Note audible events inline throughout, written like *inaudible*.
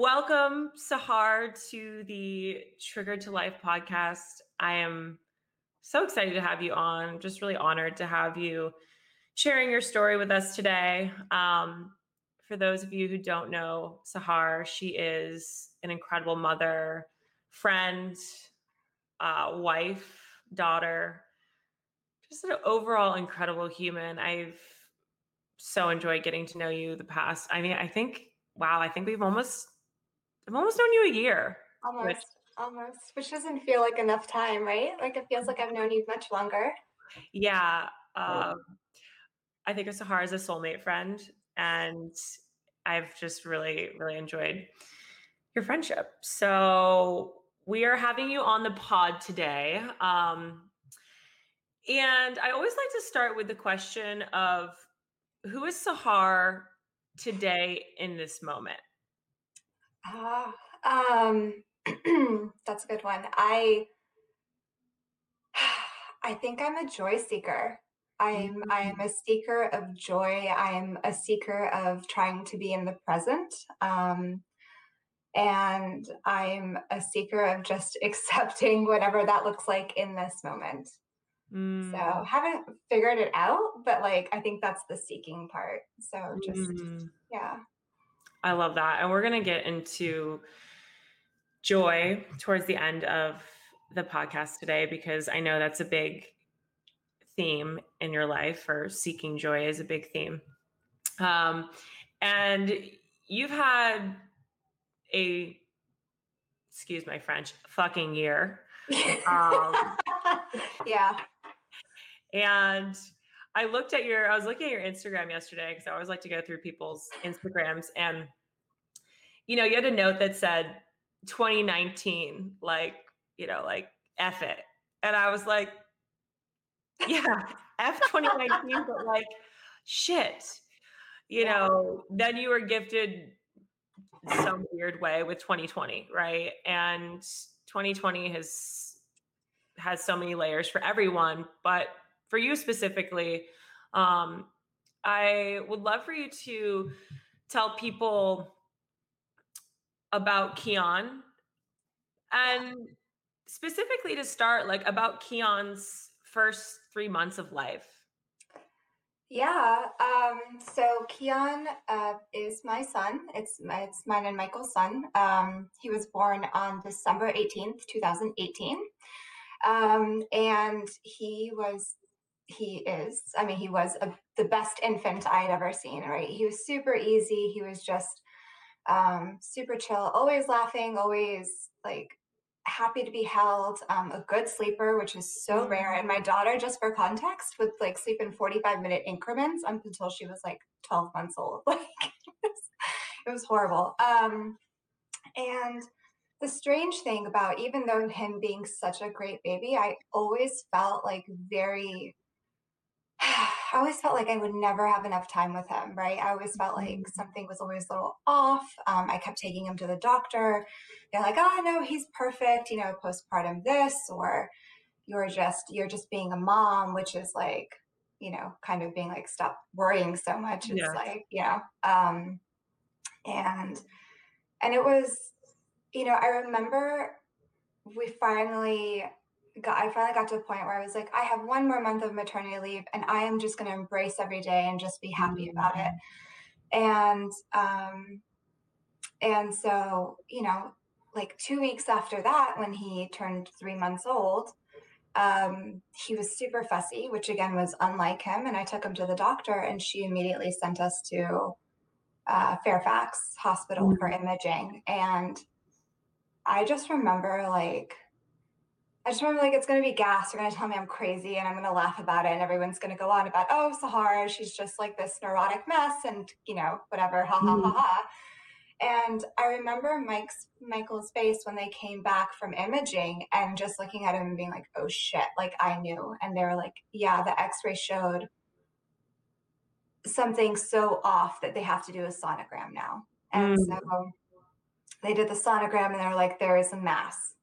Welcome, Sahar, to the Triggered to Life podcast. I am so excited to have you on. Just really honored to have you sharing your story with us today. Um, for those of you who don't know Sahar, she is an incredible mother, friend, uh, wife, daughter, just an overall incredible human. I've so enjoyed getting to know you the past. I mean, I think, wow, I think we've almost, I've almost known you a year. Almost, which, almost, which doesn't feel like enough time, right? Like it feels like I've known you much longer. Yeah. Um, I think of Sahar as a soulmate friend, and I've just really, really enjoyed your friendship. So we are having you on the pod today. Um, and I always like to start with the question of who is Sahar today in this moment? Uh, um, *clears throat* that's a good one. I *sighs* I think I'm a joy seeker. I'm I'm mm. a seeker of joy. I'm a seeker of trying to be in the present. Um, and I'm a seeker of just *laughs* accepting whatever that looks like in this moment. Mm. So haven't figured it out, but like I think that's the seeking part. So just mm. yeah. I love that. And we're gonna get into joy towards the end of the podcast today because I know that's a big theme in your life or seeking joy is a big theme. Um, and you've had a, excuse my French, fucking year. Um, *laughs* yeah. And I looked at your, I was looking at your Instagram yesterday because I always like to go through people's Instagrams and, you know, you had a note that said 2019, like, you know, like F it. And I was like, yeah, *laughs* F 2019, but like, shit. You yeah. know, then you were gifted some weird way with 2020, right? And 2020 has has so many layers for everyone, but for you specifically, um, I would love for you to tell people about Keon and specifically to start like about Keon's first three months of life? Yeah. Um, so Keon uh, is my son. It's my, it's mine and Michael's son. Um, he was born on December 18th, 2018. Um, and he was, he is, I mean, he was a, the best infant I had ever seen, right? He was super easy. He was just um, super chill, always laughing, always like happy to be held, um, a good sleeper, which is so mm-hmm. rare. And my daughter, just for context, would like sleep in 45 minute increments up until she was like 12 months old. *laughs* Like it was, it was horrible. Um, and the strange thing about even though him being such a great baby, I always felt like very *sighs* I always felt like I would never have enough time with him, right? I always felt like mm-hmm. something was always a little off. Um, I kept taking him to the doctor. They're like, oh, no, he's perfect, you know, postpartum this, or you're just, you're just being a mom, which is like, you know, kind of being like, stop worrying so much. It's like, you know, um, and, and it was, you know, I remember we finally got I finally got to a point where I was like, I have one more month of maternity leave and I am just gonna embrace every day and just be happy mm-hmm. about it. And um and so, you know, like two weeks after that, when he turned three months old, um, he was super fussy, which again was unlike him. And I took him to the doctor, and she immediately sent us to uh, Fairfax Hospital mm-hmm. for imaging. And I just remember like I just remember like it's to be gas. They're to tell me I'm crazy, and I'm to laugh about it, and everyone's to go on about, oh, Sahara, she's just like this neurotic mess, and you know, whatever, ha ha ha ha. And I remember Mike's Michael's face when they came back from imaging, and just looking at him and being like, oh shit, like I knew. And they were like, yeah, the X-ray showed something so off that they have to do a sonogram now. And mm. so they did the sonogram, and they were like, there is a mass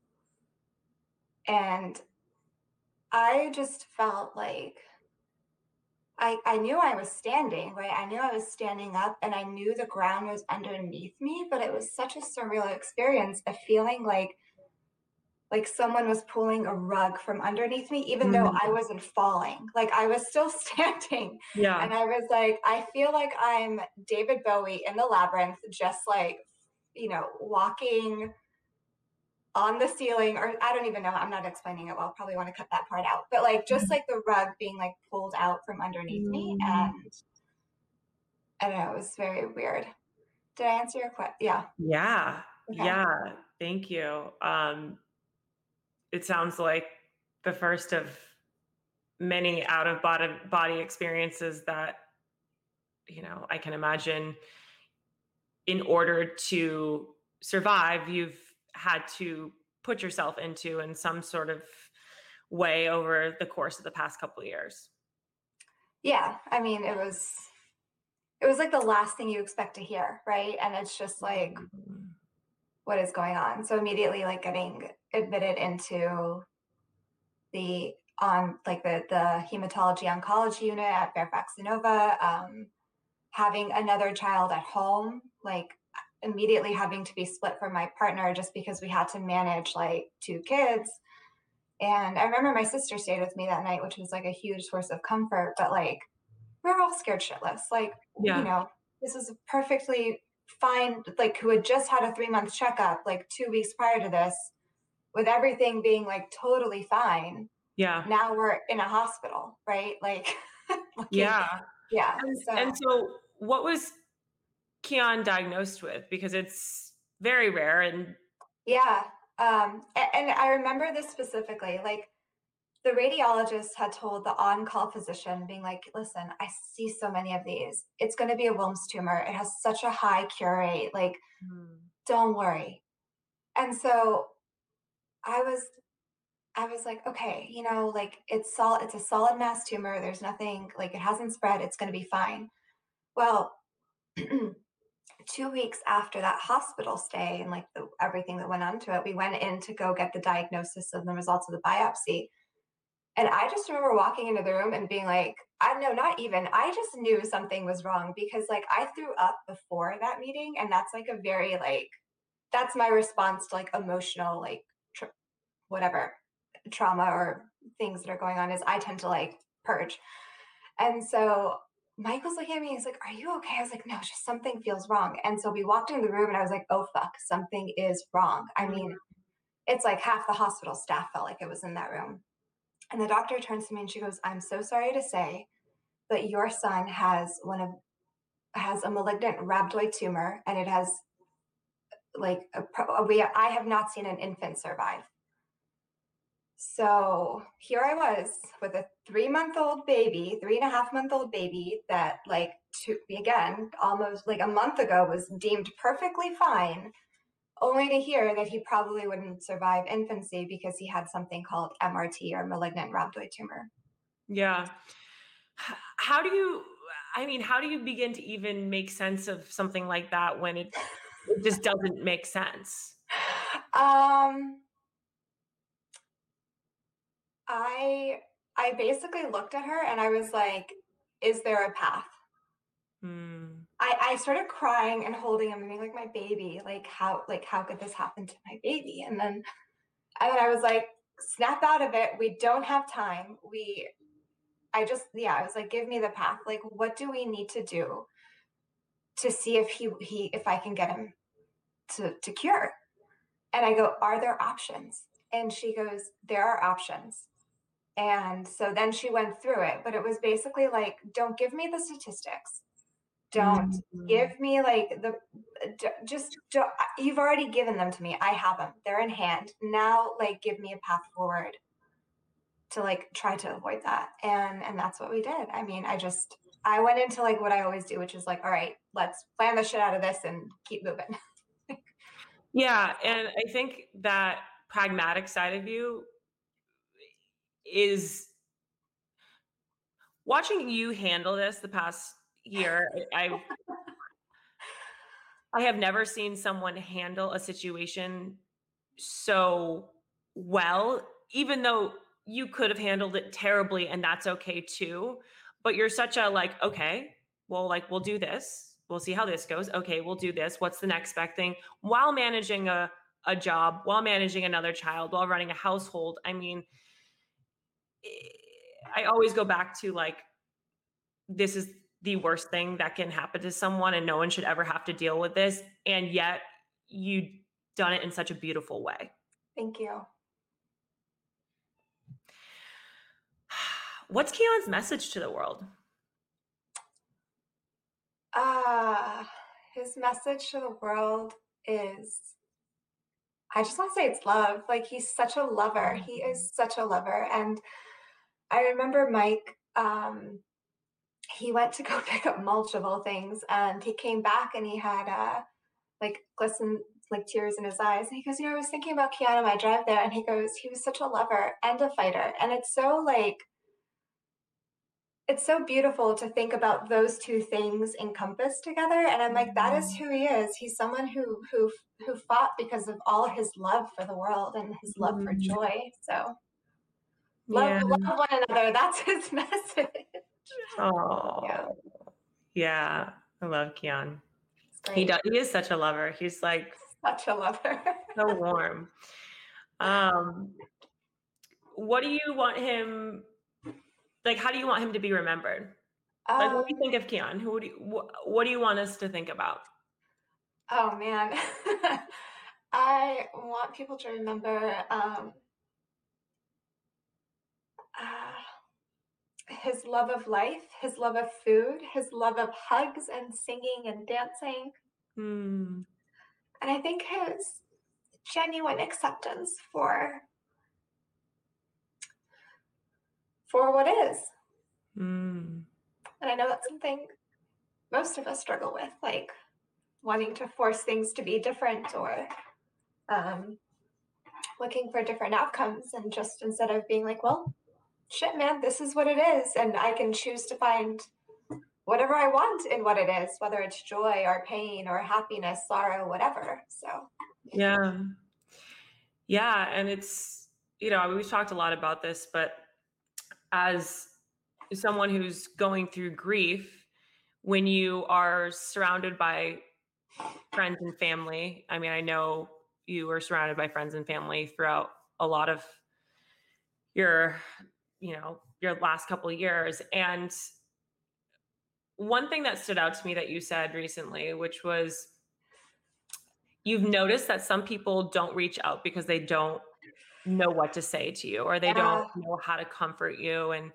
and I just felt like I, I knew I was standing, right? I knew I was standing up and I knew the ground was underneath me, but it was such a surreal experience of feeling like like someone was pulling a rug from underneath me, even mm-hmm. though I wasn't falling. Like I was still *laughs* standing. Yeah. And I was like, I feel like I'm David Bowie in the labyrinth, just like, you know, walking on the ceiling, or I don't even know. I'm not explaining it well. Probably want to cut that part out. But like just like the rug being like pulled out from underneath me. And I don't know, it was very weird. Did I answer your question? Yeah. Yeah. Okay. Yeah. Thank you. Um it sounds like the first of many out of body body experiences that you know i can imagine in order to survive you've had to put yourself into in some sort of way over the course of the past couple of years? Yeah i mean it was it was like the last thing you expect to hear right? And it's just like mm-hmm. what is going on? So immediately like getting admitted into the on like the the hematology oncology unit at Fairfax Inova, um, having another child at home, like immediately having to be split from my partner just because we had to manage like two kids. And I remember my sister stayed with me that night, which was like a huge source of comfort. But like, we we're all scared shitless. Like, yeah. you know, this is perfectly fine. Like, who had just had a three month checkup like two weeks prior to this with everything being like totally fine. Yeah. Now we're in a hospital, right? Like, *laughs* yeah. Yeah. And so, and so, what was Keon diagnosed with? Because it's very rare and. Yeah. Um, and, and I remember this specifically. Like, the radiologist had told the on-call physician being like listen i see so many of these it's going to be a wilms tumor it has such a high cure rate like mm. don't worry and so I was I was like, okay, you know, like it's solid, it's a solid mass tumor. There's nothing like it hasn't spread. It's going to be fine. Well, *clears throat* two weeks after that hospital stay and like the, everything that went on to it, we went in to go get the diagnosis of the results of the biopsy. And I just remember walking into the room and being like, I know, not even, I just knew something was wrong because like I threw up before that meeting. And that's like a very like, that's my response to like emotional, like whatever trauma or things that are going on is I tend to like purge. And so Michael's looking at me, he's like, Are you okay? I was like, No, just something feels wrong. And so we walked into the room and I was like, Oh fuck, something is wrong. I mean, mm-hmm. it's like half the hospital staff felt like it was in that room. And the doctor turns to me and she goes, I'm so sorry to say, but your son has one of has a malignant rhabdoid tumor and it has like a, we I have not seen an infant survive. So here I was with a three month old baby, three and a half month old baby that, like, to, again, almost like a month ago was deemed perfectly fine, only to hear that he probably wouldn't survive infancy because he had something called MRT or malignant rhabdoid tumor. Yeah. How do you, I mean, how do you begin to even make sense of something like that when it, it just doesn't make sense? *sighs* Um, I I basically looked at her and I was like, "Is there a path?" Hmm. I I started crying and holding him and being like, "My baby, like how like how could this happen to my baby?" And then and then I was like, "Snap out of it. We don't have time. We." I just yeah, I was like, "Give me the path. Like, what do we need to do to see if he he if I can get him to to cure?" And I go, "Are there options?" And she goes, "There are options." And so then she went through it, but it was basically like, don't give me the statistics. Don't mm-hmm. give me like the just don't, you've already given them to me. I have them. They're in hand. Now like give me a path forward to like try to avoid that. And and that's what we did. I mean, I just I went into like what I always do, which is like, all right, let's plan the shit out of this and keep moving. *laughs* yeah, and I think that pragmatic side of you is watching you handle this the past year i i have never seen someone handle a situation so well even though you could have handled it terribly and that's okay too but you're such a like, okay, well, like we'll do this. We'll see how this goes. Okay, we'll do this. What's the next best thing? While managing a a job, while managing another child, while running a household. I mean, I always go back to like this is the worst thing that can happen to someone and no one should ever have to deal with this and yet you done it in such a beautiful way. Thank you. *sighs* What's Keon's message to the world? Uh, his message to the world is I just want to say it's love. Like he's such a lover. He is such a lover. And I remember Mike, um, he went to go *laughs* pick up mulch of all things and he came back and he had uh like glisten like tears in his eyes. And he goes, you know, I was thinking about Keon on my drive there and he goes, he was such a lover and a fighter. And it's so like it's so beautiful to think about those two things encompassed together and i'm like that is who he is he's someone who who who fought because of all his love for the world and his love for mm-hmm. joy so love, yeah. love one another that's *laughs* his message oh yeah, yeah i love keon he does he is such a lover he's like such a lover so warm um what do you want him like how do you want him to be remembered? Um, like what do you think of Keon? Who do you, wh- what do you want us to think about? Oh man. *laughs* I want people to remember um, uh, his love of life, his love of food, his love of hugs and singing and dancing. Mm. And I think his genuine acceptance for for what is. Mm. And I know that's something most of us struggle with, like wanting to force things to be different or um, looking for different outcomes. And just instead of being like, well, shit, man, this is what it is. And I can choose to find whatever I want in what it is, whether it's joy or pain or happiness, sorrow, whatever. So, yeah. Yeah. And it's, you know, we've talked a lot about this, but as someone who's going through grief when you are surrounded by friends and family i mean i know you were surrounded by friends and family throughout a lot of your you know your last couple of years and one thing that stood out to me that you said recently which was you've noticed that some people don't reach out because they don't know what to say to you or they yeah. don't know how to comfort you and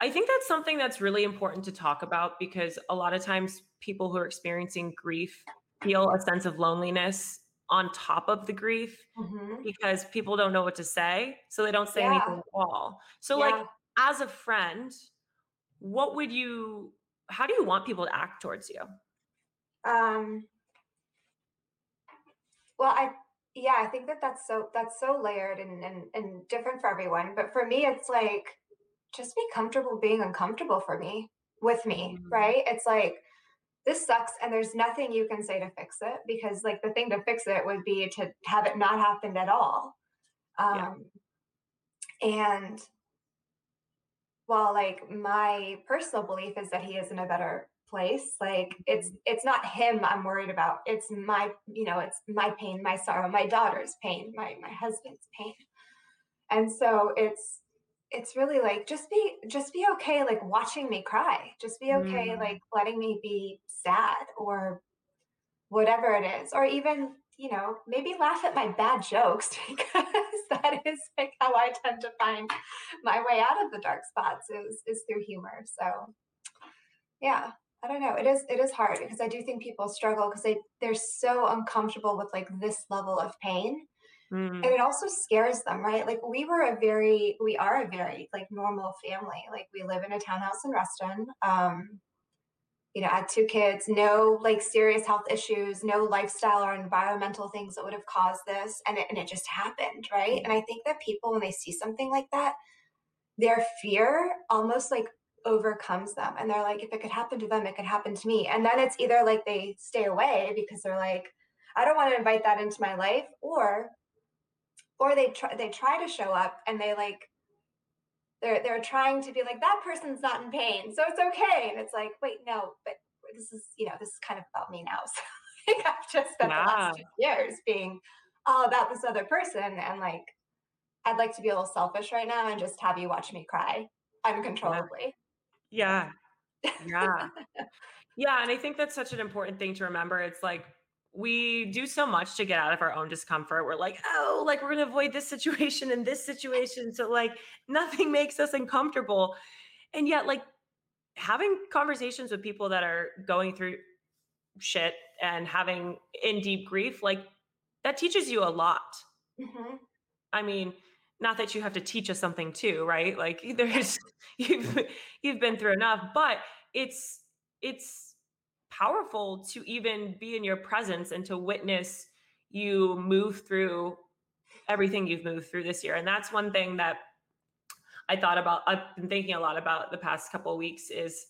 I think that's something that's really important to talk about because a lot of times people who are experiencing grief feel a sense of loneliness on top of the grief mm-hmm. because people don't know what to say so they don't say yeah. anything at all. So yeah. like as a friend, what would you how do you want people to act towards you? Um well, I yeah i think that that's so that's so layered and, and and different for everyone but for me it's like just be comfortable being uncomfortable for me with me mm-hmm. right it's like this sucks and there's nothing you can say to fix it because like the thing to fix it would be to have it not happened at all um yeah. and while like my personal belief is that he is in a better place like it's mm-hmm. it's not him i'm worried about it's my you know it's my pain my sorrow my daughter's pain my my husband's pain and so it's it's really like just be just be okay like watching me cry just be okay mm. like letting me be sad or whatever it is or even you know maybe laugh at my bad jokes *laughs* because that is like how i tend to find my way out of the dark spots is is through humor so yeah I don't know. It is it is hard because I do think people struggle because they they're so uncomfortable with like this level of pain. Mm. And it also scares them, right? Like we were a very we are a very like normal family. Like we live in a townhouse in Reston. Um you know, I had two kids, no like serious health issues, no lifestyle or environmental things that would have caused this. And it, and it just happened, right? And I think that people, when they see something like that, their fear almost like overcomes them and they're like if it could happen to them it could happen to me and then it's either like they stay away because they're like i don't want to invite that into my life or or they try they try to show up and they like they're they're trying to be like that person's not in pain so it's okay and it's like wait no but this is you know this is kind of about me now *laughs* so like, i've just spent the last two years being all about this other person and like i'd like to be a little selfish right now and just have you watch me cry uncontrollably Yeah. Yeah. *laughs* Yeah. And I think that's such an important thing to remember. It's like we do so much to get out of our own discomfort. We're like, oh, like we're going to avoid this situation and this situation. So, like, nothing makes us uncomfortable. And yet, like, having conversations with people that are going through shit and having in deep grief, like, that teaches you a lot. hmm I mean, not that you have to teach us something too, right? Like *laughs* there's you've you've been through enough, but it's it's powerful to even be in your presence and to witness you move through everything you've moved through this year. And that's one thing that I thought about I've been thinking a lot about the past couple of weeks is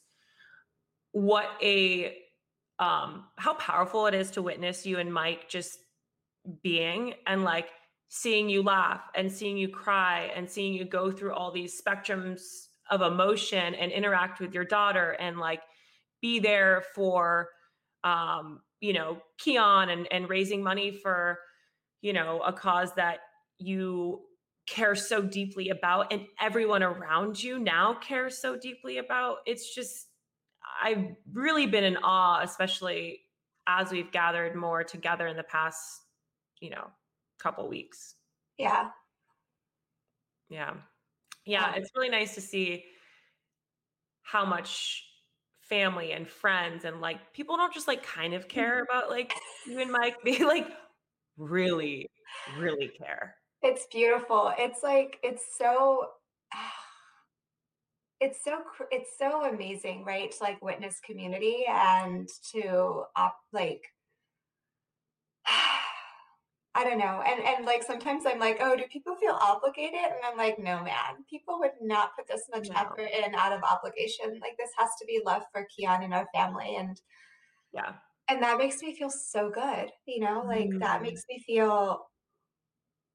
what a um how powerful it is to witness you and Mike just being and like seeing you laugh and seeing you cry and seeing you go through all these spectrums of emotion and interact with your daughter and like be there for um you know Keon and and raising money for you know a cause that you care so deeply about and everyone around you now cares so deeply about. It's just I've really been in awe especially as we've gathered more together in the past you know couple weeks. Yeah. Yeah. Yeah. Yeah. it's really nice to see how much family and friends and like people don't just like kind of care mm-hmm. about like you and mike *laughs* they like really really care It's beautiful. It's like it's so *sighs* it's so it's so amazing, right? To like witness community and to op like I don't know. And and like sometimes I'm like, oh, do people feel obligated? And I'm like, no, man. People would not put this much No. effort in out of obligation. Like this has to be love for Keon and our family. And yeah and that makes me feel so good, you know? Like that Mm. makes me feel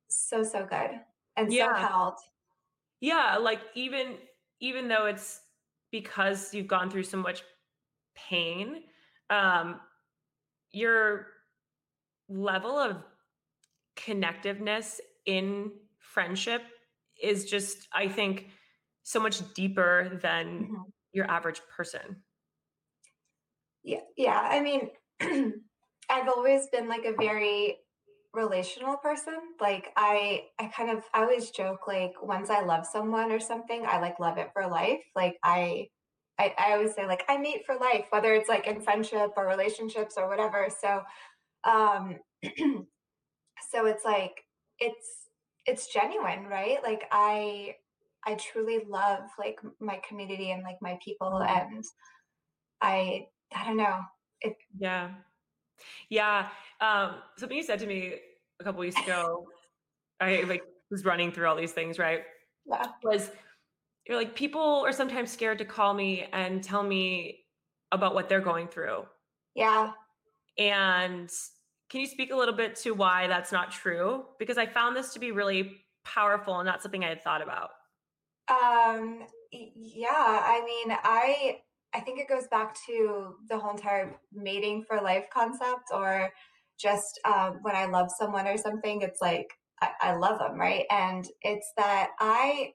so so good and so held. yeah like even even though it's because you've gone through so much pain um your level of connectiveness in friendship is just i think so much deeper than Mhm. your average person Yeah, yeah. I mean, *clears throat* I've always been like a very relational person. Like I I kind of I always joke like once I love someone or something, I like love it for life. Like I I, I always say like I mate for life, whether it's like in friendship or relationships or whatever. So um *clears throat* so it's like it's it's genuine, right? Like I I truly love like my community and like my people and I I don't know. It yeah yeah um something you said to me a couple weeks ago i like was running through all these things right yeah. was you're like people are sometimes scared to call me and tell me about what they're going through Yeah. and can you speak a little bit to why that's not true because i found this to be really powerful and not something i had thought about Um, yeah, I mean, I I think it goes back to the whole entire mating for life concept, or just um, when I love someone or something, it's like I, I love them, right? And it's that I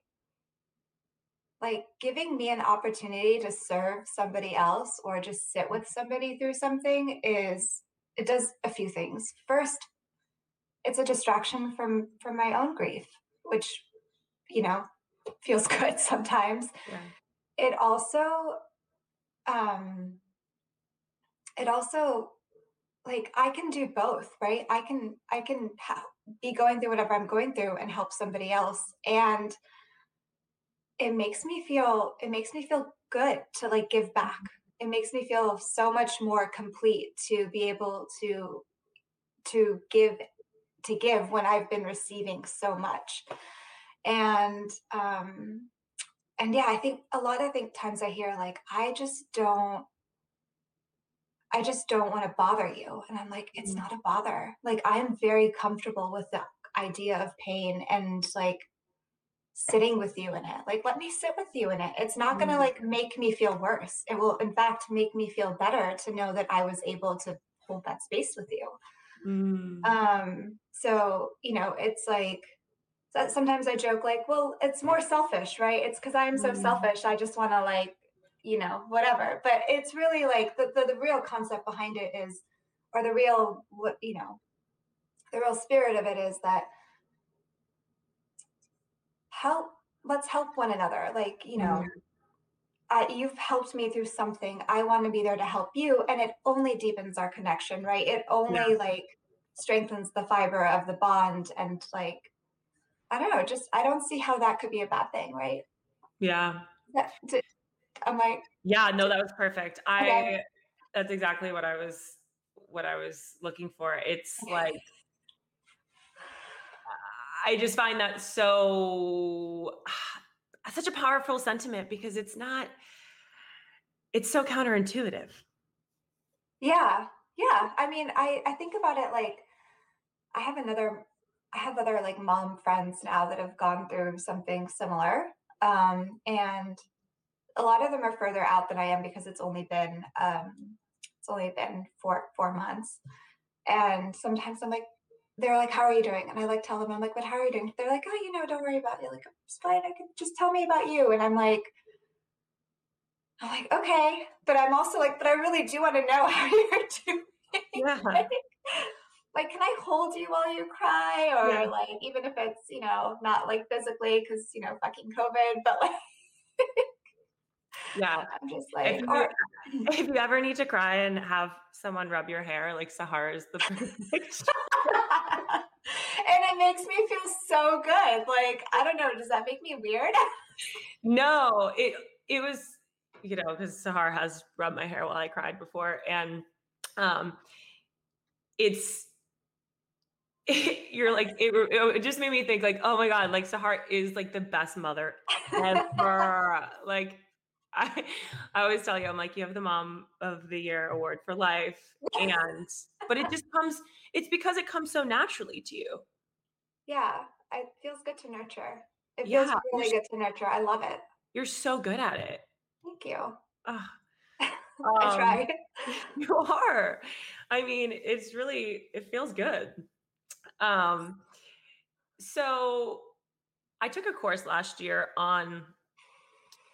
like giving me an opportunity to serve somebody else or just sit with somebody through something is it does a few things. First, it's a distraction from from my own grief, which you know feels *laughs* good sometimes. Yeah. It also um it also like i can do both right? I can i can be going through whatever i'm going through and help somebody else and it makes me feel it makes me feel good to like give back it makes me feel so much more complete to be able to to give to give when i've been receiving so much. And um and yeah i think a lot of think times i hear like i just don't i just don't want to bother you. And i'm like it's Mhm. not a bother. Like i'm very comfortable with the idea of pain and like sitting with you in it. Like, let me sit with you in it. It's not going to Mm. like make me feel worse. It will, in fact, make me feel better to know that I was able to hold that space with you. Mm. Um, so, you know, it's like, so sometimes I joke, like, well, it's more selfish, right? It's because I'm so Mm. selfish. I just want to, like, you know, whatever. But it's really like the, the, the real concept behind it is, or the real, what, you know, the real spirit of it is that help, let's help one another. Like, you know, uh, you've helped me through something. I want to be there to help you. And it only deepens our connection, right? It only Yeah. like strengthens the fiber of the bond. And like, I don't know, just, I don't see how that could be a bad thing, right? Yeah. That, to, I'm like, Yeah, no, that was perfect. Okay. I that's exactly what I was what I was looking for. It's like I just find that so *sighs* such a powerful sentiment because it's not it's so counterintuitive. yeah, yeah. I mean, I, I think about it like, I have another, I have other like mom friends now that have gone through something similar. Um, and a lot of them are further out than I am because it's only been um, it's only been four four months. And sometimes I'm like, they're like, "How are you doing?" And I like tell them, I'm like, "But how are you doing?" They're like, "Oh, you know, don't worry about it. Like, it's fine. I can just tell me about you." And I'm like, I'm like, okay, but I'm also like, but I really do want to know *laughs* how you're doing. Yeah. *laughs* like, like, can I hold you while you cry, or Yeah. like, even if it's you know not like physically because you know fucking COVID, but like, Yeah. *laughs* I'm just If like, you or if you ever need to cry and have someone rub your hair, like Sahar is the perfect. *laughs* and it makes me feel so good. Like, I don't know, does that make me weird? *laughs* No, it it was, you know, because Sahar has rubbed my hair while I cried before, and um, it's *laughs* you're like it, it just made me think like, oh my god, like Sahar is like the best mother ever. like I I always tell you, I'm like, you have the mom of the year award for life, and but it just comes. It's because it comes so naturally to you. yeah, it feels good to nurture. It feels you're really good to nurture. I love it. you're so good at it. Thank you. Ugh. *laughs* I Um, try. *laughs* You are. I mean, it's really it feels good. Um, so I took a course last year on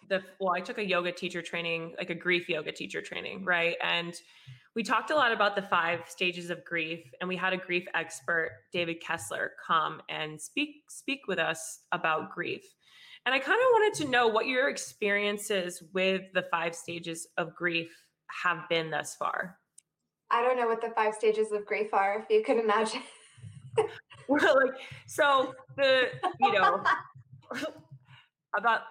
the well, I took a yoga teacher training, like a grief yoga teacher training, right? And we talked a lot about the five stages of grief, and we had a grief expert, David Kessler, come and speak speak with us about grief. And I kind of wanted to know what your experiences with the five stages of grief have been thus far. I don't know what the five stages of grief are, if you could imagine. *laughs* Well, like so the you know *laughs* about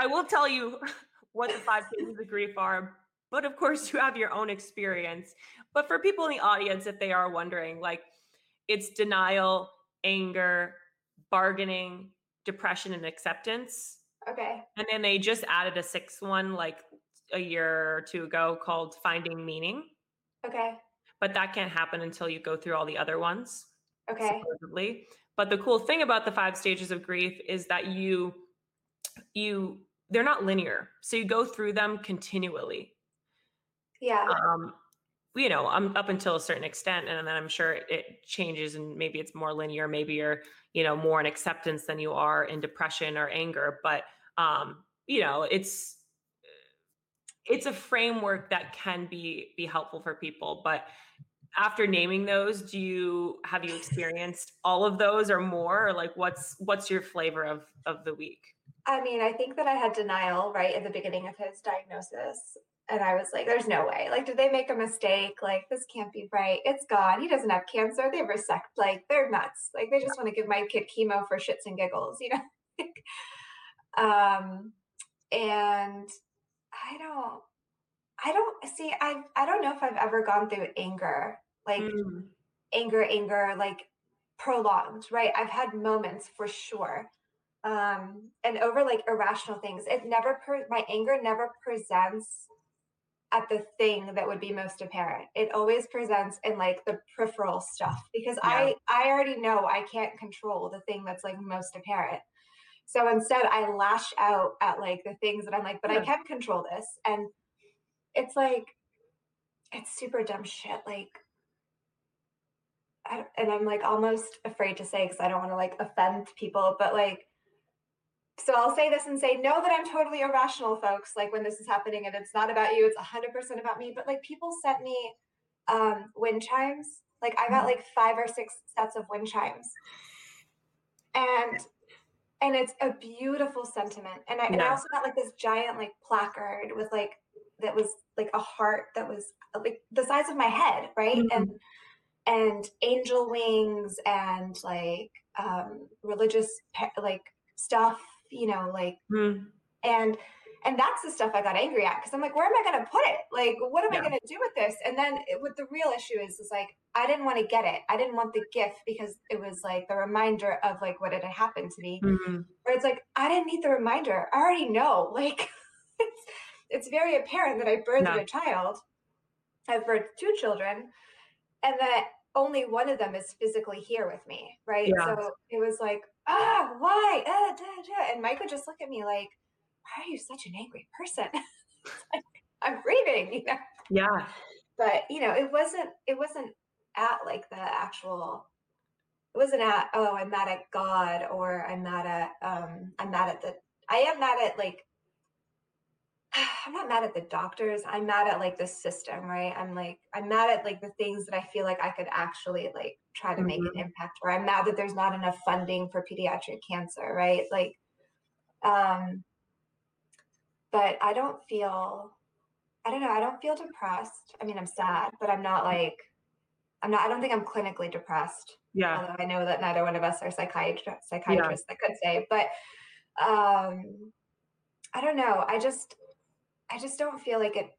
I will tell you *laughs* what the five stages of grief are, but of course you have your own experience. But for people in the audience, if they are wondering, like it's denial, anger, bargaining, depression, and acceptance. Okay. And then they just added a sixth one like a year or two ago called finding meaning. Okay. But that can't happen until you go through all the other ones. Okay. supposedly. But the cool thing about the five stages of grief is that you you they're not linear. So you go through them continually. Yeah. Um you know, um, up until a certain extent and then I'm sure it, it changes and maybe it's more linear, maybe you're, you know, more in acceptance than you are in depression or anger, but um you know, it's it's a framework that can be be helpful for people, but after naming those do you have you experienced all of those or more or like what's what's your flavor of of the week I mean, I think that I had denial right at the beginning of his diagnosis. And I was like, there's no way. Like, did they make a mistake? Like, this can't be right. It's gone. He doesn't have cancer. They resect. Like, they're nuts. Like, they just want to give my kid chemo for shits and giggles, *laughs* you know? um, and I don't, I don't see, I, I don't know if I've ever gone through anger, like Mm, anger, anger, like prolonged, right? I've had moments for sure um and over like irrational things it never per- my anger never presents at the thing that would be most apparent it always presents in like the peripheral stuff because Yeah. i i already know i can't control the thing that's like most apparent So instead, I lash out at like the things that I'm like, but Yeah. I can't control this. And it's like, it's super dumb shit. Like, I, and I'm like almost afraid to say because I don't want to like offend people, but like, so I'll say this and say, know that I'm totally irrational, folks. Like when this is happening and it's not about you, it's 100% about me. But like people sent me um, wind chimes. Like I got Mhm. like five or six sets of wind chimes. And and it's a beautiful sentiment. And I, and I also got like this giant like placard with like that was like a heart that was like the size of my head, right? Mhm. And and angel wings and like um religious like stuff, you know, like Mm. and and that's the stuff I got angry at because I'm like, where am I going to put it? Like, what am Yeah. I going to do with this? And then it, what the real issue is is like, I didn't want to get it. I didn't want the gift because it was like the reminder of like what had happened to me. Mhm. Where it's like, I didn't need the reminder. I already know. *laughs* Like, it's it's very apparent that I birthed Yeah. a child. I've birthed two children, and that only one of them is physically here with me, right? Yeah. So it was like, ah, why? Uh, da, da. And Mike would just look at me like, why are you such an angry person? *laughs* I'm grieving, you know. Yeah. But you know, it wasn't. It wasn't at like the actual. It wasn't at oh I'm mad at God or I'm mad at um I'm mad at the I am mad at like *sighs* I'm not mad at the doctors. I'm mad at like the system, right? I'm like I'm mad at like the things that I feel like I could actually like try to make an Mhm. impact. Or I'm mad that there's not enough funding for pediatric cancer, right? Like, um, but I don't feel, I don't know, I don't feel depressed. I mean, I'm sad, but I'm not like, I'm not. I don't think I'm clinically depressed Yeah. although I know that neither one of us are psychiatri- psychiatrists, I could say, but um, I don't know. I just, I just don't feel like it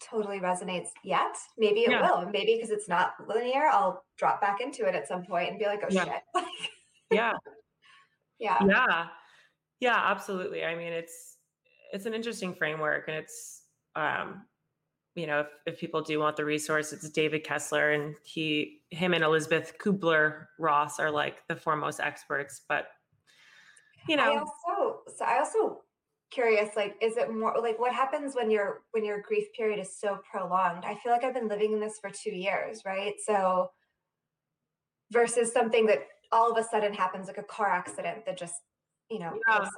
totally resonates yet. Maybe it Yeah. will. Maybe because it's not linear, I'll drop back into it at some point and be like, oh Yeah. shit. *laughs* Yeah. yeah. Yeah. Yeah, absolutely. I mean, it's it's an interesting framework and it's um you know, if, if people do want the resource, it's David Kessler and he him and Elizabeth Kubler Ross are like the foremost experts, but you I know, also, so I also curious, like, is it more like what happens when your when your grief period is so prolonged? I feel like I've been living in this for two years, right? So versus something that all of a sudden happens, like a car accident that just, you know, Yeah.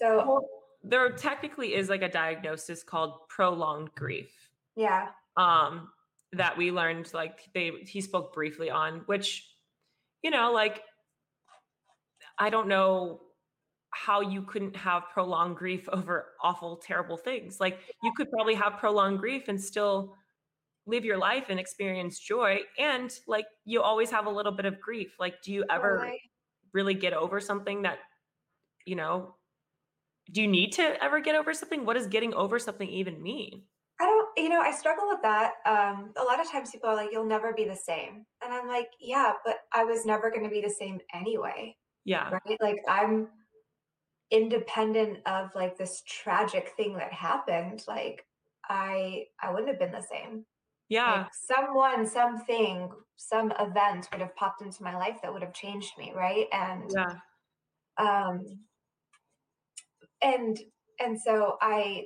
So well, there technically is like a diagnosis called prolonged grief. yeah, um that we learned like they he spoke briefly on which you know like i don't know how you couldn't have prolonged grief over awful terrible things like you could probably have prolonged grief and still live your life and experience joy and like you always have a little bit of grief like do you ever really get over something that you know do you need to ever get over something what does getting over something even mean I don't, you know, I struggle with that. Um, a lot of times people are like, you'll never be the same. And I'm like, yeah, but I was never going to be the same anyway. yeah right like i'm independent of like this tragic thing that happened like i i wouldn't have been the same. Yeah. Like someone something some event would have popped into my life that would have changed me right? And yeah. um and and so i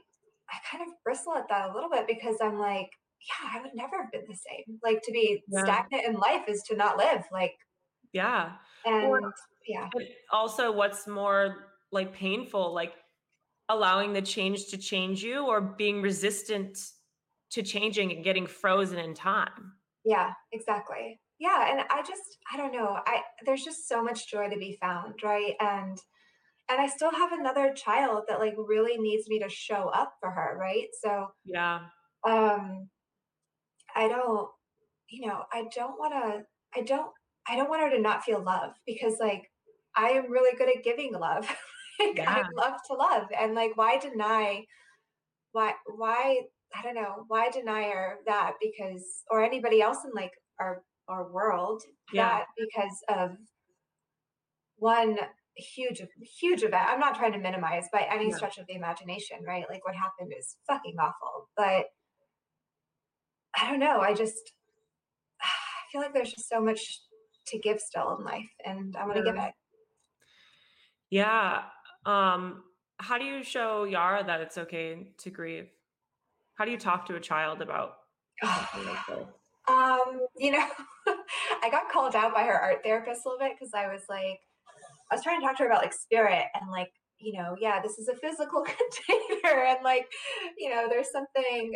i kind of bristle at that a little bit because i'm like yeah i would never have been the same. Like to be Yeah. stagnant in life is to not live like yeah. And yeah. But also, what's more like painful, like allowing the change to change you or being resistant to changing and getting frozen in time? Yeah, exactly. Yeah, and I just I don't know. I there's just so much joy to be found, right? And and I still have another child that like really needs me to show up for her, right? So, Yeah. um I don't you know, I don't want to I don't I don't want her to not feel love because like I am really good at giving love. *laughs* like I love to love and like why deny why why I don't know why deny her that because or anybody else in like our our world Yeah. that because of one huge huge event. I'm not trying to minimize by any Yeah. stretch of the imagination, right? Like what happened is fucking awful, but I don't know. I just *sighs* I feel like there's just so much to give still in life, and I want to give it. Yeah. Um, how do you show Yara that it's okay to grieve? How do you talk to a child about *sighs* something like this? um, you know, *laughs* I got called out by her art therapist a little bit because I was like, I was trying to talk to her about like spirit and like, you know, yeah, this is a physical *laughs* container and like, you know, there's something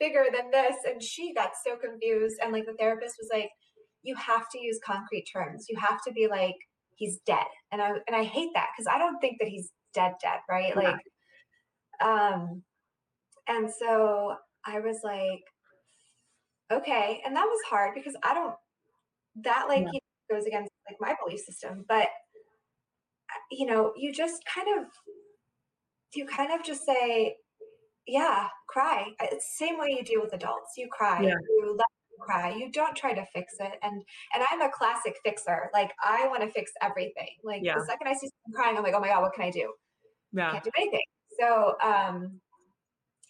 bigger than this. And she got so confused. And like the therapist was like, you have to use concrete terms. You have to be like, he's dead. And I and I hate that because I don't think that he's dead dead, right? Yeah. Like um and so I was like, okay. And that was hard because I don't that like Yeah. you know, goes against like my belief system. But you know, you just kind of you kind of just say, yeah, cry. Uh, It's the same way you deal with adults. You cry. Yeah. You let cry. You don't try to fix it. And and I'm a classic fixer. Like I want to fix everything. Like the second I see someone crying, I'm like, oh my God, what can I do? Yeah. I Can't do anything. So um,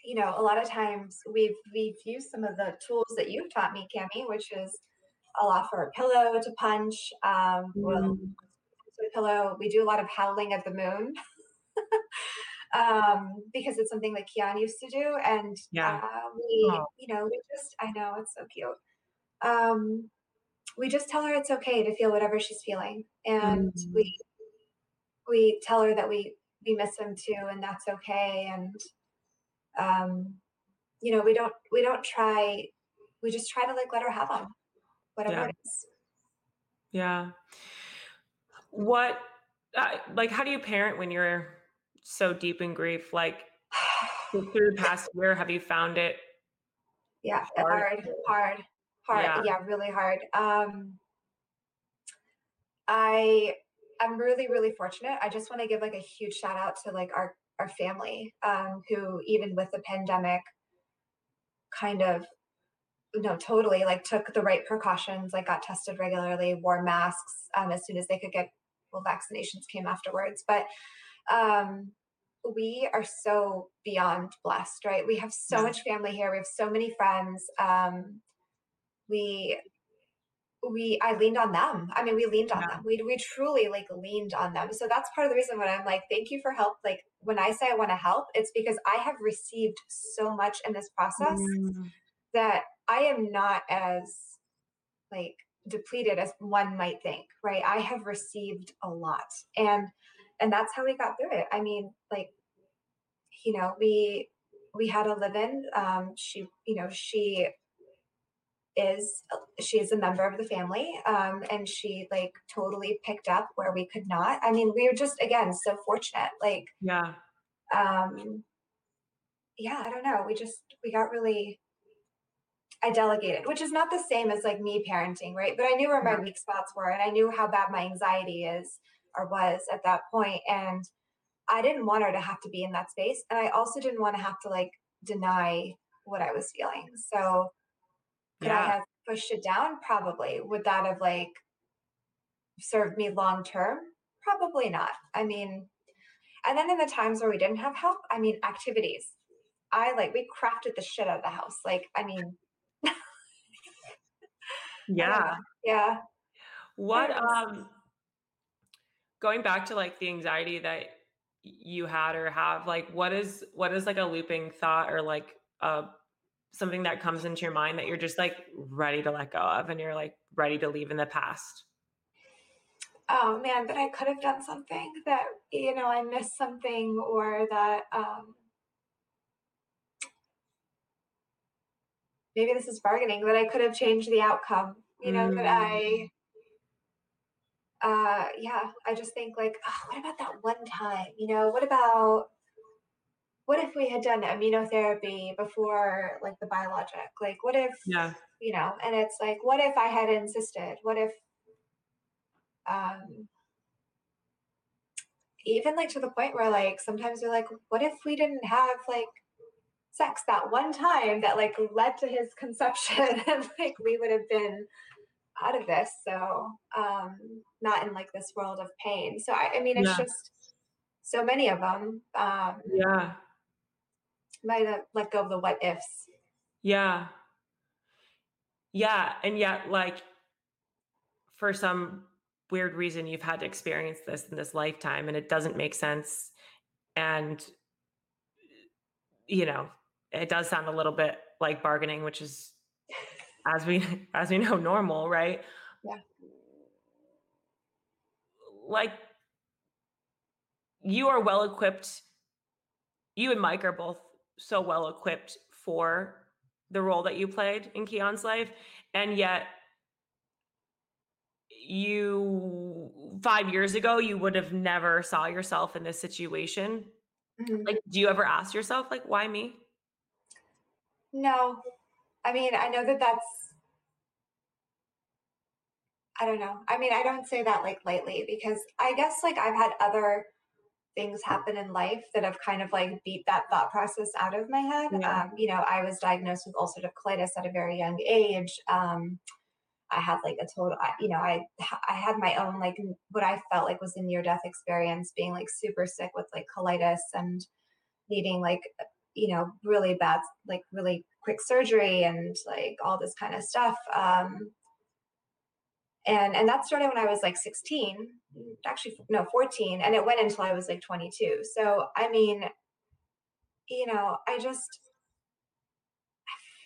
you know, a lot of times we've we've used some of the tools that you've taught me, Cami, which is I'll offer a pillow to punch. Um, we'll Mm, to a pillow. We do a lot of howling at the moon *laughs* um, because it's something that Keon used to do, and yeah. uh, we, Oh, you know, we just I know it's so cute. Um, we just tell her it's okay to feel whatever she's feeling, and mm, we we tell her that we we miss him too, and that's okay, and um, you know, we don't we don't try. We just try to like let her have them, whatever yeah. it is. Yeah. What, uh, like, how do you parent when you're so deep in grief? Like, through the past year, have you found it Yeah, hard? hard, hard, hard. Yeah. Yeah, really hard. Um, I I'm really, really fortunate. I just want to give like a huge shout out to like our our family, um, who even with the pandemic, kind of no, totally like took the right precautions, like got tested regularly, wore masks um, as soon as they could get. Well, vaccinations came afterwards, but um, we are so beyond blessed, right? We have so much family here. We have so many friends. Um, we we I leaned on them. I mean, we leaned on Yeah. them. We we truly like leaned on them. So that's part of the reason when I'm like, thank you for help. Like when I say I want to help, it's because I have received so much in this process Mm, that I am not as like depleted as one might think, right? I have received a lot. And and that's how we got through it. I mean, like, you know, we we had a live-in. Um, she, you know, she is she is a member of the family um and she like totally picked up where we could not i mean we were just again so fortunate like yeah. um yeah i don't know we just we got really i delegated which is not the same as like me parenting right but i knew where my weak spots were and i knew how bad my anxiety is or was at that point and i didn't want her to have to be in that space and i also didn't want to have to like deny what i was feeling so could i have pushed it down probably would that have like served me long term? Probably not. I mean, and then in the times where we didn't have help, I mean, activities. I like we crafted the shit out of the house. Like, I mean, *laughs* I. Yeah. Yeah, What, um, going back to like the anxiety that you had or have, like, what is, what is like a looping thought or like, uh, something that comes into your mind that you're just like ready to let go of and you're like ready to leave in the past? Oh man, but I could have done something that you know I missed something or that um, maybe this is bargaining that I could have changed the outcome. You know that Mm, I uh yeah I just think like oh, what about that one time? You know what about what if we had done immunotherapy before like the biologic? Like what if, yeah. you know, and it's like what if I had insisted? What if um even like to the point where like sometimes you're like what if we didn't have like sex that one time that like led to his conception *laughs* and like we would have been out of this so um not in like this world of pain so i, I mean it's Yeah. just so many of them um Yeah. might have let go of the what ifs Yeah. Yeah. And yet, like, for some weird reason, you've had to experience this in this lifetime and it doesn't make sense. And, you know, it does sound a little bit like bargaining, which is, as we *laughs* as we know, normal, right? Yeah. Like, you are well equipped. You and Mike are both so well equipped for the role that you played in Keon's life, and yet you 5 years ago, you would have never saw yourself in this situation. Mhm. Like, do you ever ask yourself, like, "Why me?" No. I mean, I know that that's I don't know. I mean, I don't say that, like, lightly because I guess, like, I've had other things happen in life that have kind of, like, beat that thought process out of my head. Yeah. Um, you know, I was diagnosed with ulcerative colitis at a very young age. Um, I had, like, a total you know, I I had my own, like, what I felt like was a near-death experience being, like, super sick with, like, colitis and needing, like, you know, really bad like, really quick surgery and, like, all this kinda stuff. Um and and that started when I was, like, 16, mm, actually, no, 14, and it went until I was, like, 22. So, I mean, you know, I just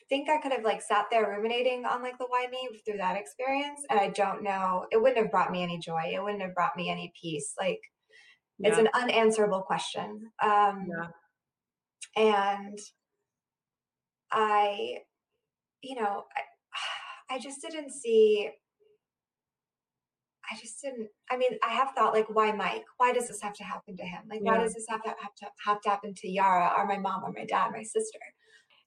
think I could have, like, sat there ruminating on, like, the why me through that experience, and I don't know it wouldn't have brought me any joy, it wouldn't have brought me any peace, like, it's an unanswerable question. Um, Yeah. And I you know, I *sighs* I just didn't see I just didn't I mean, I have thought, like, "Why Mike? Why does this have to happen to him? Like, why does this have to have to have to happen to Yara or my mom or my dad, my sister?"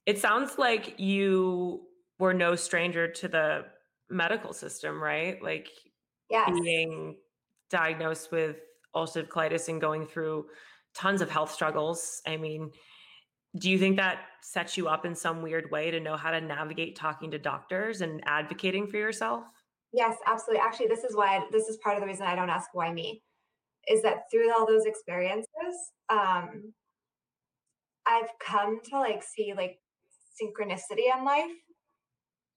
It sounds like you were no stranger to the medical system, right? Like, Yes. being diagnosed with ulcerative colitis and going through tons of health struggles. I mean, do you think that sets you up in some weird way to know how to navigate talking to doctors and advocating for yourself? Yes, absolutely. Actually, this is why this is part of the reason I don't ask why me, is that through all those experiences, um, I've come to, like, see, like, synchronicity in life,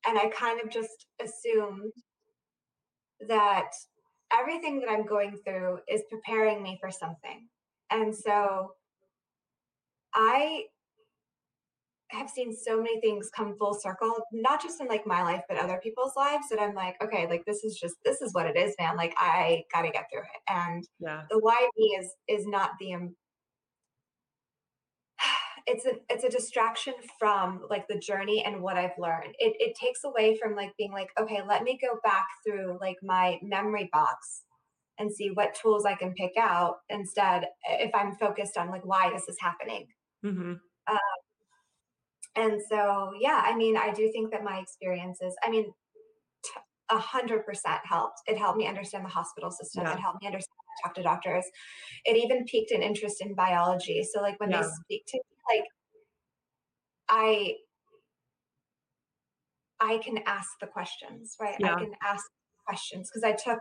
and I kind of just assumed that everything that I'm going through is preparing me for something. And so I have seen so many things come full circle, not just in, like, my life, but other people's lives that I'm like, "Okay, like, this is just this is what it is, man, like, I gotta get through it." And Yeah. the why me is is not the, um *sighs* it's a it's a distraction from, like, the journey and what I've learned. It it takes away from, like, being like, "Okay, let me go back through, like, my memory box and see what tools I can pick out instead if I'm focused on, like, why this is happening." Mhm. Um, and so, yeah, I mean, I do think that my experiences I mean, t 100% helped. It helped me understand the hospital system, it helped me understand how to talk to doctors. It even piqued an interest in biology, so, like, when they speak to me, like I I can ask the questions, right? I can ask questions because I took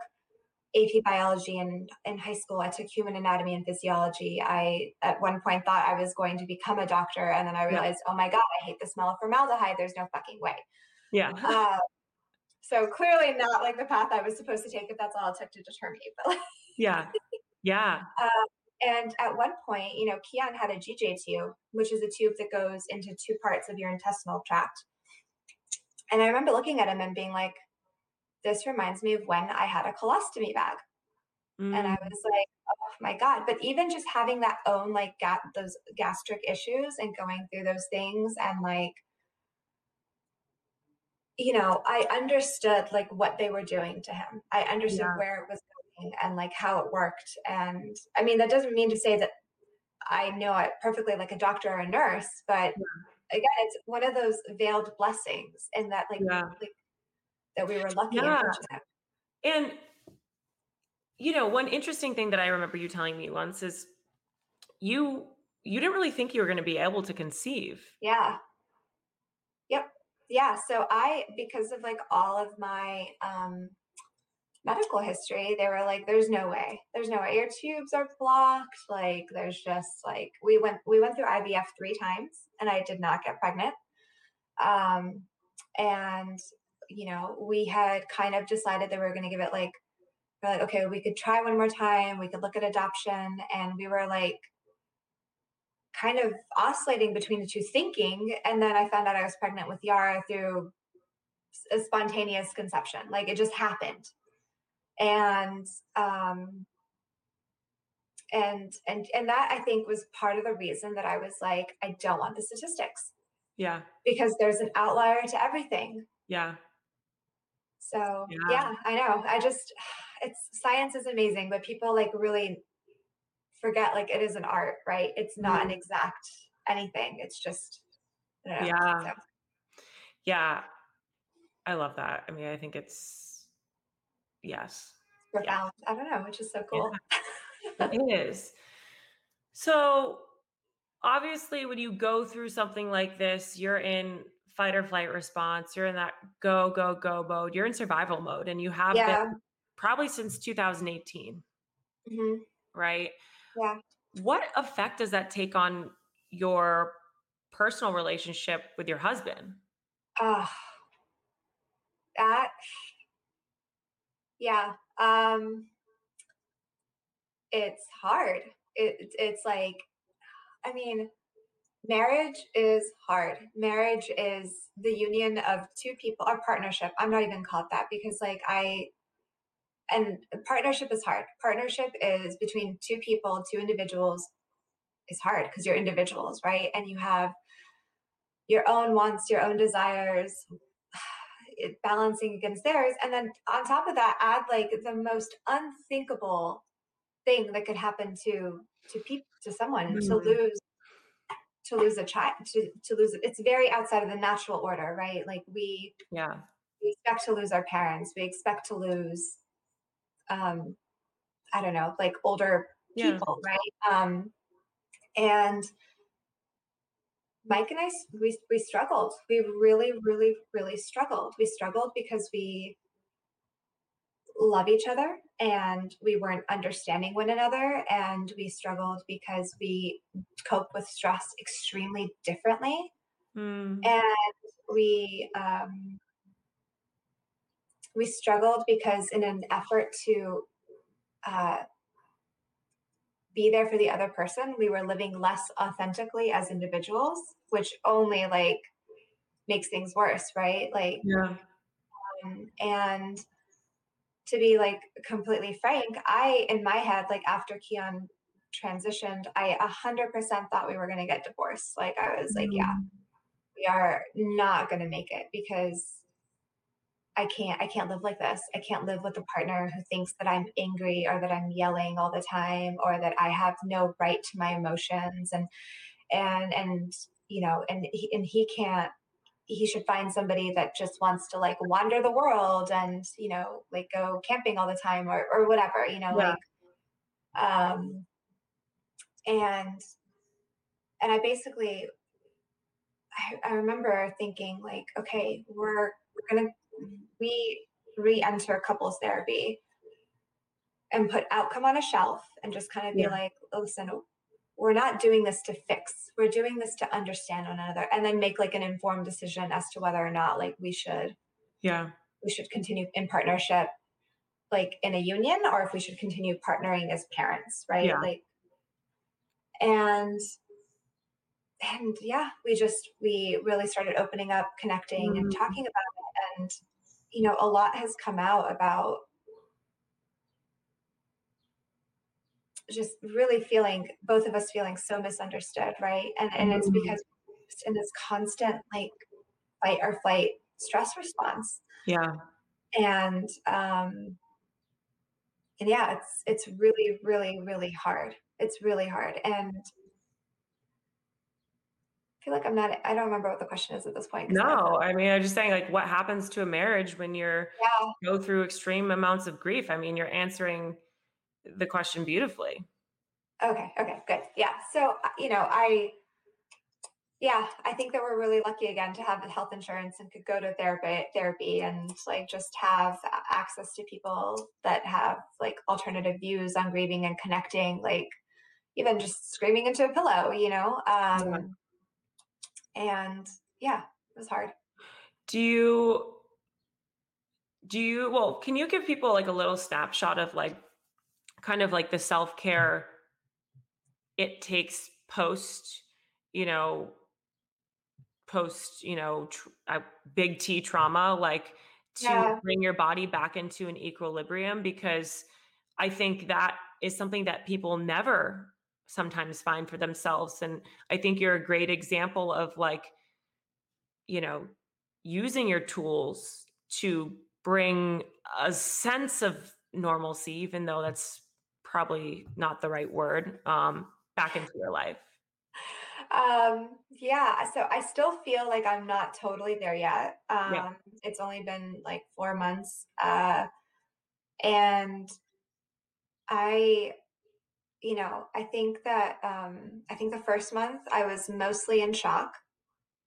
AP Biology in in high school, I took Human Anatomy and Physiology. I, at one point, thought I was going to become a doctor, and then I Yeah. realized, "Oh my god, I hate the smell of formaldehyde, there's no fucking way." Yeah. *laughs* Uh, so clearly not, like, the path I was supposed to take if that's all it took to deter me, but, like Yeah. Yeah. *laughs* Um, and at one point, you know, Keon had a GJ tube, which is a tube that goes into 2 parts of your intestinal tract. And I remember looking at him and being like, "This reminds me of when I had a colostomy bag." And I Mm. was like, "Oh my god." But even just having that own, like, those gastric issues and going through those things and, like you know, I understood, like, what they were doing to him. I understood Yeah. where it was going and, like, how it worked, and I mean, that doesn't mean to say that I know it perfectly like a doctor or a nurse, but Yeah. again, it's one of those veiled blessings in that, like Yeah. like, that we were lucky Yeah. And you know, one interesting thing that I remember you telling me once is you you didn't really think you were gonna be able to conceive. Yeah. Yep. Yeah, so I because of, like, all of my, um, medical history, they were like, "There's no way. There's no way. Your tubes are blocked." Like, there's just, like we went we went through IVF 3 times, and I did not get pregnant. Um, and, you know, we had kind of decided that we were gonna give it, like we're like, "Okay, we could try one more time, we could look at adoption," and we were like kind of oscillating between the two thinking and then i found out i was pregnant with yara through a spontaneous conception like it just happened and um and and and that i think was part of the reason that i was like i don't want the statistics Yeah. because there's an outlier to everything Yeah. So Yeah. yeah i know i just *sighs* it's science is amazing but people like really forget like it is an art right it's not an Mhm. exact anything it's just know Yeah. so Yeah. I love that. I mean, I think it's yes. Yeah. i don't know which is so Yeah. cool It is. So obviously when you go through something like this, you're in fight or flight response, you're in that go, go, go mode, you're in survival mode, and you have been probably since 2018, hmm right? yeah. What effect does that take on your personal relationship with your husband? uh that yeah um it's hard. It, it's like i mean marriage is hard. Marriage is the union of two people or partnership. I'm not even called that because like i and partnership is hard. Partnership is between two people two individuals is hard because you're individuals right? And you have your own wants your own desires *sighs* it, balancing against theirs. And then on top of that add like the most unthinkable thing that could happen to to people to someone to Mm, lose to lose a child to, to lose it's very outside of the natural order right like we yeah. we expect to lose our parents we expect to lose um i don't know like older Yeah. people right um and mike and i we, we struggled we really really really struggled we struggled because we love each other and we weren't understanding one another and we struggled because we cope with stress extremely differently. Mm, and we um, we struggled because in an effort to uh, be there for the other person we were living less authentically as individuals which only like makes things worse right? Like yeah. um, and to be like completely frank i in my head like after keon transitioned i 100% thought we were going to get divorced like i was like yeah Mm, we are not going to make it because I can't I can't live like this. I can't live with a partner who thinks that I'm angry or that I'm yelling all the time or that I have no right to my emotions and and and you know and he, and he can't he should find somebody that just wants to like wander the world and you know like go camping all the time or or whatever you know yeah. like um and and I basically I, I remember thinking like okay we're we're gonna we re-enter couples therapy and put outcome on a shelf and just kind of be Yeah. like listen we're not doing this to fix we're doing this to understand one another and then make like an informed decision as to whether or not like we should Yeah. we should continue in partnership like in a union or if we should continue partnering as parents right Yeah. like and and yeah we just we really started opening up connecting and Mm, talking about it and you know a lot has come out about just really feeling both of us feeling so misunderstood right? And and it's mm, because we're in this constant like fight or flight stress response. Yeah. and um and yeah it's it's really really really hard. It's really hard. And i feel like i'm not i don't remember what the question is at this point No, I mean, I'm just saying, like, what happens to a marriage when you're yeah. go through extreme amounts of grief? I mean, you're answering the question beautifully. okay okay good yeah so uh, you know i yeah i think that we're really lucky again to have the health insurance and could go to therapy therapy and like just have access to people that have like alternative views on grieving and connecting like even just screaming into a pillow you know Yeah. um and yeah it was hard Do you do you well, can you give people like a little snapshot of like kind of like the self-care it takes post, you know, post, you know, tr- a big T trauma, like to Yeah. bring your body back into an equilibrium because I think that is something that people never sometimes find for themselves. And I think you're a great example of like, you know, using your tools to bring a sense of normalcy, even though that's probably not the right word, um, back into your life. Um, yeah, so I still feel like I'm not totally there yet. Yeah. Um, it's only been like 4 months, uh, and I you know, I think that, um, I think the first month I was mostly in shock,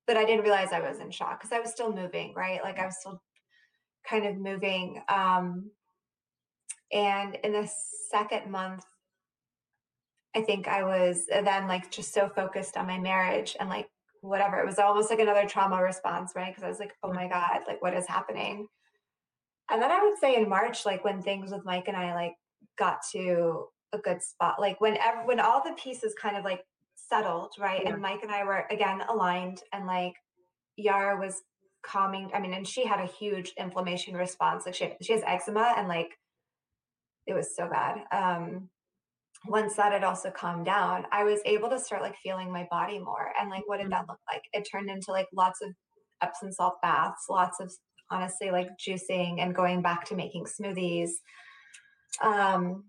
but I didn't realize I was in shock because I was still moving, right? Like I was still kind of moving. Um, and in the second month, I think I was then like just so focused on my marriage and like whatever. It was almost like another trauma response, right? Because I was like, oh my God, like what is happening? And then I would say in March, like when things with Mike and I like got to a good spot, like when ev- when all the pieces kind of like settled, right? Yeah. And Mike and I were again aligned, and like Yara was calming. I mean, and she had a huge inflammation response. Like she she has eczema, and like it was so bad. Um, once that had also calmed down, I was able to start like feeling my body more. And like, what did that Mhm. look like? It turned into like lots of Epsom salt baths, lots of honestly like juicing and going back to making smoothies. Um,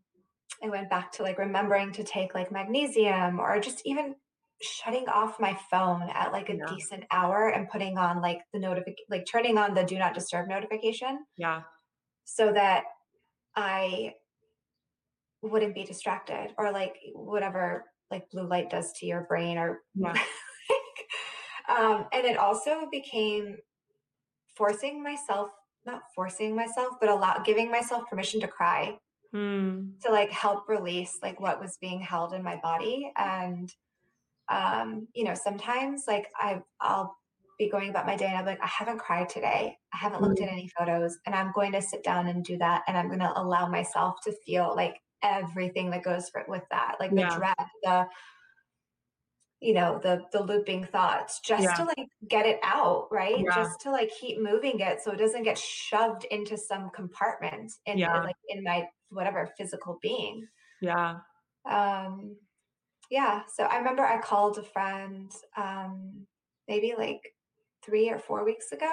I went back to like remembering to take like magnesium or just even shutting off my phone at like a Yeah. decent hour and putting on like the notification, like turning on the do not disturb notification Yeah. so that I wouldn't be distracted or like whatever like blue light does to your brain or Yeah. *laughs* um and it also became forcing myself not forcing myself but allow giving myself permission to cry Hmm. to like help release like what was being held in my body and um you know sometimes like i i'll be going about my day and i'm like i haven't cried today i haven't looked at Mm. any photos and i'm going to sit down and do that and i'm going to allow myself to feel like everything that goes for, with that like the Yeah. dread the you know the the looping thoughts just Yeah. to like get it out right Yeah. just to like keep moving it so it doesn't get shoved into some compartment in Yeah. like in my whatever physical being Yeah. um yeah so i remember i called a friend um maybe like three or four weeks ago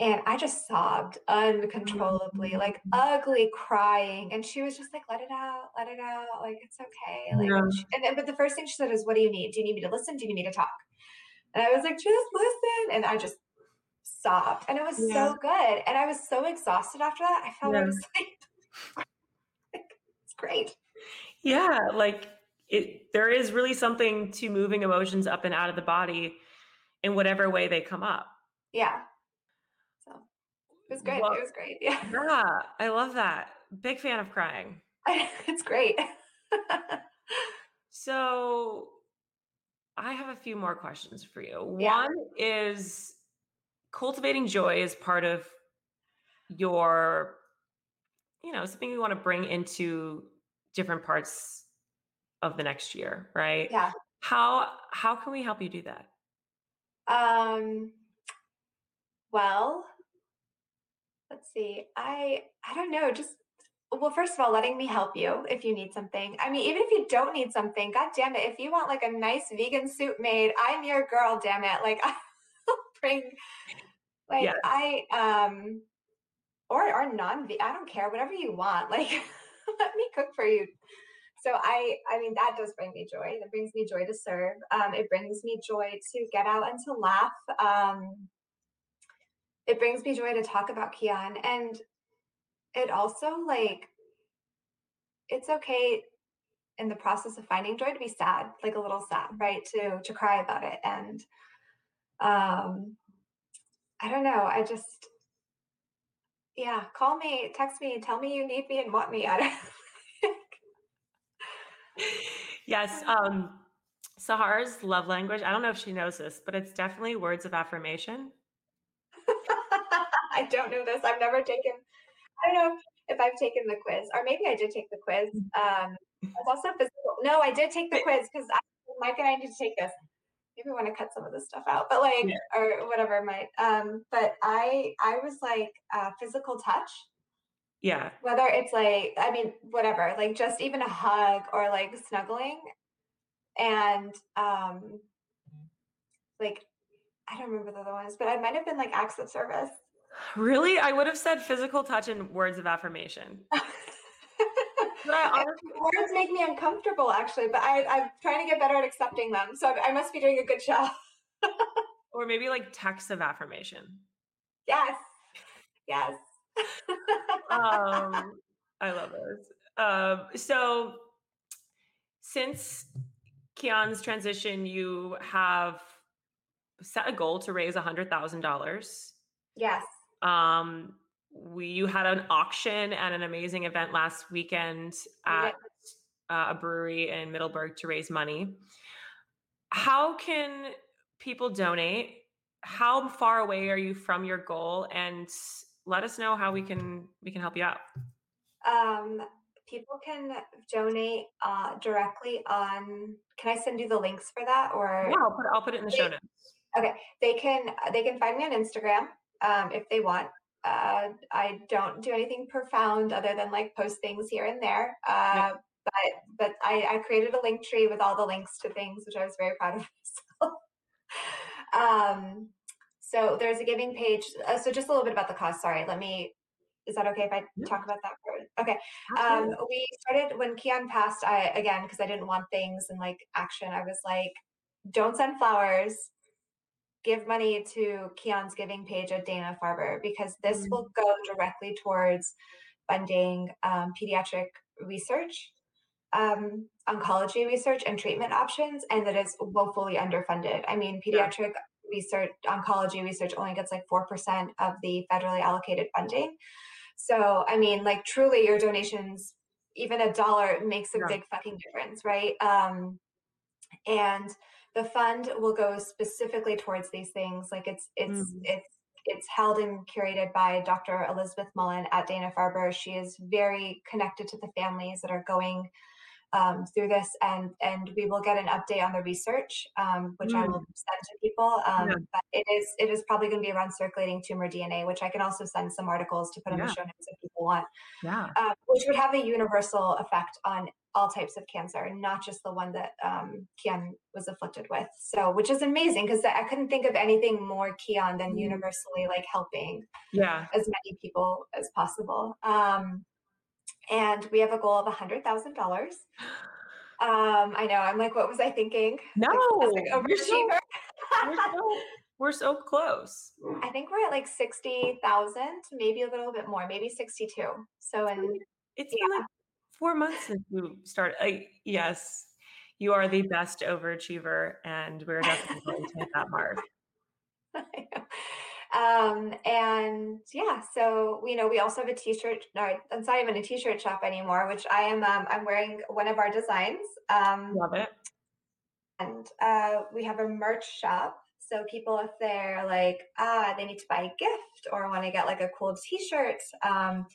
and i just sobbed uncontrollably like Mm. ugly crying and she was just like let it out let it out like it's okay like Yeah. and, she, and then- but the first thing she said is what do you need do you need me to listen do you need me to talk and i was like just listen and i just sobbed and it was Yeah. so good and i was so exhausted after that i fell Yeah. *laughs* asleep it's great Yeah. Like it, there is really something to moving emotions up and out of the body in whatever way they come up. yeah it was good Well, it was great yeah yeah, I love that. Big fan of crying. *laughs* it's great So I have a few more questions for you. yeah One is cultivating joy is part of your, you know, something you want to bring into different parts of the next year, right? yeah How how can we help you do that? um well let's see i i don't know just well first of all letting me help you if you need something i mean even if you don't need something god damn it if you want like a nice vegan soup made i'm your girl damn it like *laughs* i'll bring like Yes. i um or or non i don't care whatever you want *laughs* like let me cook for you so i i mean that does bring me joy that brings me joy to serve um it brings me joy to get out and to laugh um it brings me joy to talk about keon and it also like it's okay in the process of finding joy to be sad like a little sad right to to cry about it and um i don't know i just yeah call me text me tell me you need me and want me *laughs* i don't Yes, um Sahara's love language, I don't know if she knows this, but it's definitely words of affirmation. I don't know this. I've never taken. I don't know if I've taken the quiz, or maybe I did take the quiz. Um, it's also physical. No, I did take the quiz because Mike and I need to take this. Maybe we want to cut some of this stuff out, but like, Yeah. or whatever might. Um, but I, I was like, uh, physical touch, Yeah. whether it's like, I mean, whatever, like just even a hug or like snuggling, and um, like, I don't remember the other ones, but I might have been like acts of service. Really? I would have said physical touch and words of affirmation. *laughs* But I honestly, Words make me uncomfortable, actually, but I, I'm trying to get better at accepting them. So I I must be doing a good job. *laughs* or maybe like texts of affirmation. Yes. Yes. Um, *laughs* I love those. Um, so since Keon's transition, you have set a goal to raise a hundred thousand dollars. yes. Um, we you had an auction and an amazing event last weekend at uh, a brewery in Middleburg to raise money. How can people donate? How far away are you from your goal? And let us know how we can we can help you out. Um, people can donate uh, directly on. Can I send you the links for that, or Yeah, I'll put I'll put it in the show They- Okay, they can they can find me on Instagram um, if they want. Uh, I don't do anything profound other than like post things here and there. Uh, But but I, I created a link tree with all the links to things, which I was very proud of myself. *laughs* um, so there's a giving page. Uh, so just a little bit about the cost. Sorry, let me. Is that okay if I Yeah. talk about that? For, okay. Um, we started when Keon passed. I again because I didn't want things and like action. I was like, don't send flowers. Give money to Keon's giving page at Dana Farber because this Mm. will go directly towards funding um, pediatric research, um, oncology research, and treatment options, and that is woefully underfunded. I mean, Yeah. pediatric research, oncology research only gets like four percent of the federally allocated funding. So, I mean, like truly, your donations, even a dollar, makes a Yeah. big fucking difference, right? Um, and the fund will go specifically towards these things. Like it's it's Mhm. it's it's held and curated by Dr. Elizabeth Mullen at Dana Farber. She is very connected to the families that are going um, through this, and and we will get an update on the research, um, which I will send to people. Um, Yeah. But it is it is probably going to be around circulating tumor DNA, which I can also send some articles to put in Yeah. the show notes if people want, Yeah. um, which would have a universal effect on all types of cancer, not just the one that um, Keon was afflicted with. So, which is amazing because I couldn't think of anything more Keon than Mm. universally like helping Yeah. as many people as possible. Um, and we have a goal of a hundred thousand dollars. *gasps* Um, I know. I'm like, what was I thinking? No, was like, we're so, overachiever. we're so *laughs* we're so close. I think we're at like sixty thousand, maybe a little bit more, maybe sixty-two. So, in It's been like four months since you started. I, yes, you are the best overachiever, and we're definitely going to hit that mark. *laughs* um and yeah so you know we also have a t-shirt no it's not even a t-shirt shop anymore which i am um, i'm wearing one of our designs um Love it. and uh we have a merch shop so people if they're like ah they need to buy a gift or want to get like a cool t-shirt um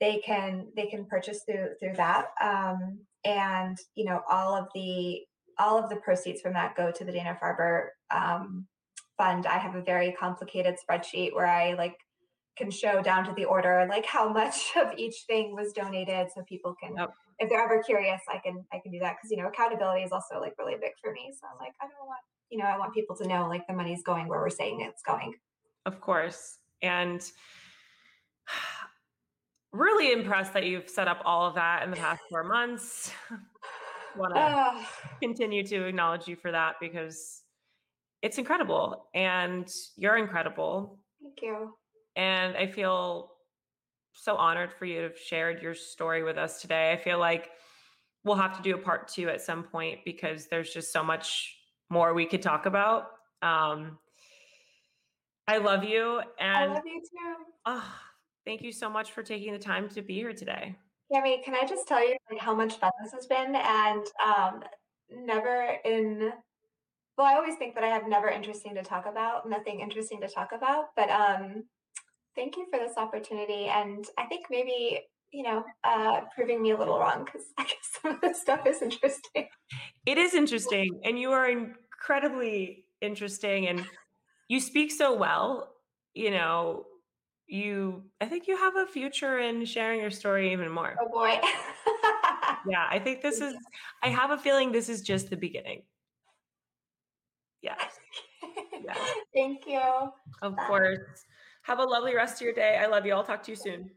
they can they can purchase through through that um and you know all of the all of the proceeds from that go to the dana farber um fund i have a very complicated spreadsheet where i like can show down to the order like how much *laughs* of each thing was donated so people can if they're ever curious i can i can do that because you know accountability is also like really big for me so i'm like i don't want you know i want people to know like the money's going where we're saying it's going Of course. And *sighs* really impressed that you've set up all of that in the past four months. Want to Ah, continue to acknowledge you for that because it's incredible and you're incredible. thank you And I feel so honored for you to have shared your story with us today. I feel like we'll have to do a part two at some point because there's just so much more we could talk about. Um, I love you. And i love you too ah, thank you so much for taking the time to be here today. Cami, can I just tell you like how much fun this has been and um never in well, I always think that I have never interesting to talk about, nothing interesting to talk about, but um thank you for this opportunity and I think maybe you know, uh, proving me a little wrong because *laughs* I guess some of this stuff is interesting. It is interesting, and you are incredibly interesting, and you speak so well. You know, you I think you have a future in sharing your story even more. Oh boy. *laughs* Yeah, I think this is I have a feeling this is just the beginning. Yes. *laughs* Yes. Thank you. Of course. Have a lovely rest of your day. I love you. I'll talk to you soon.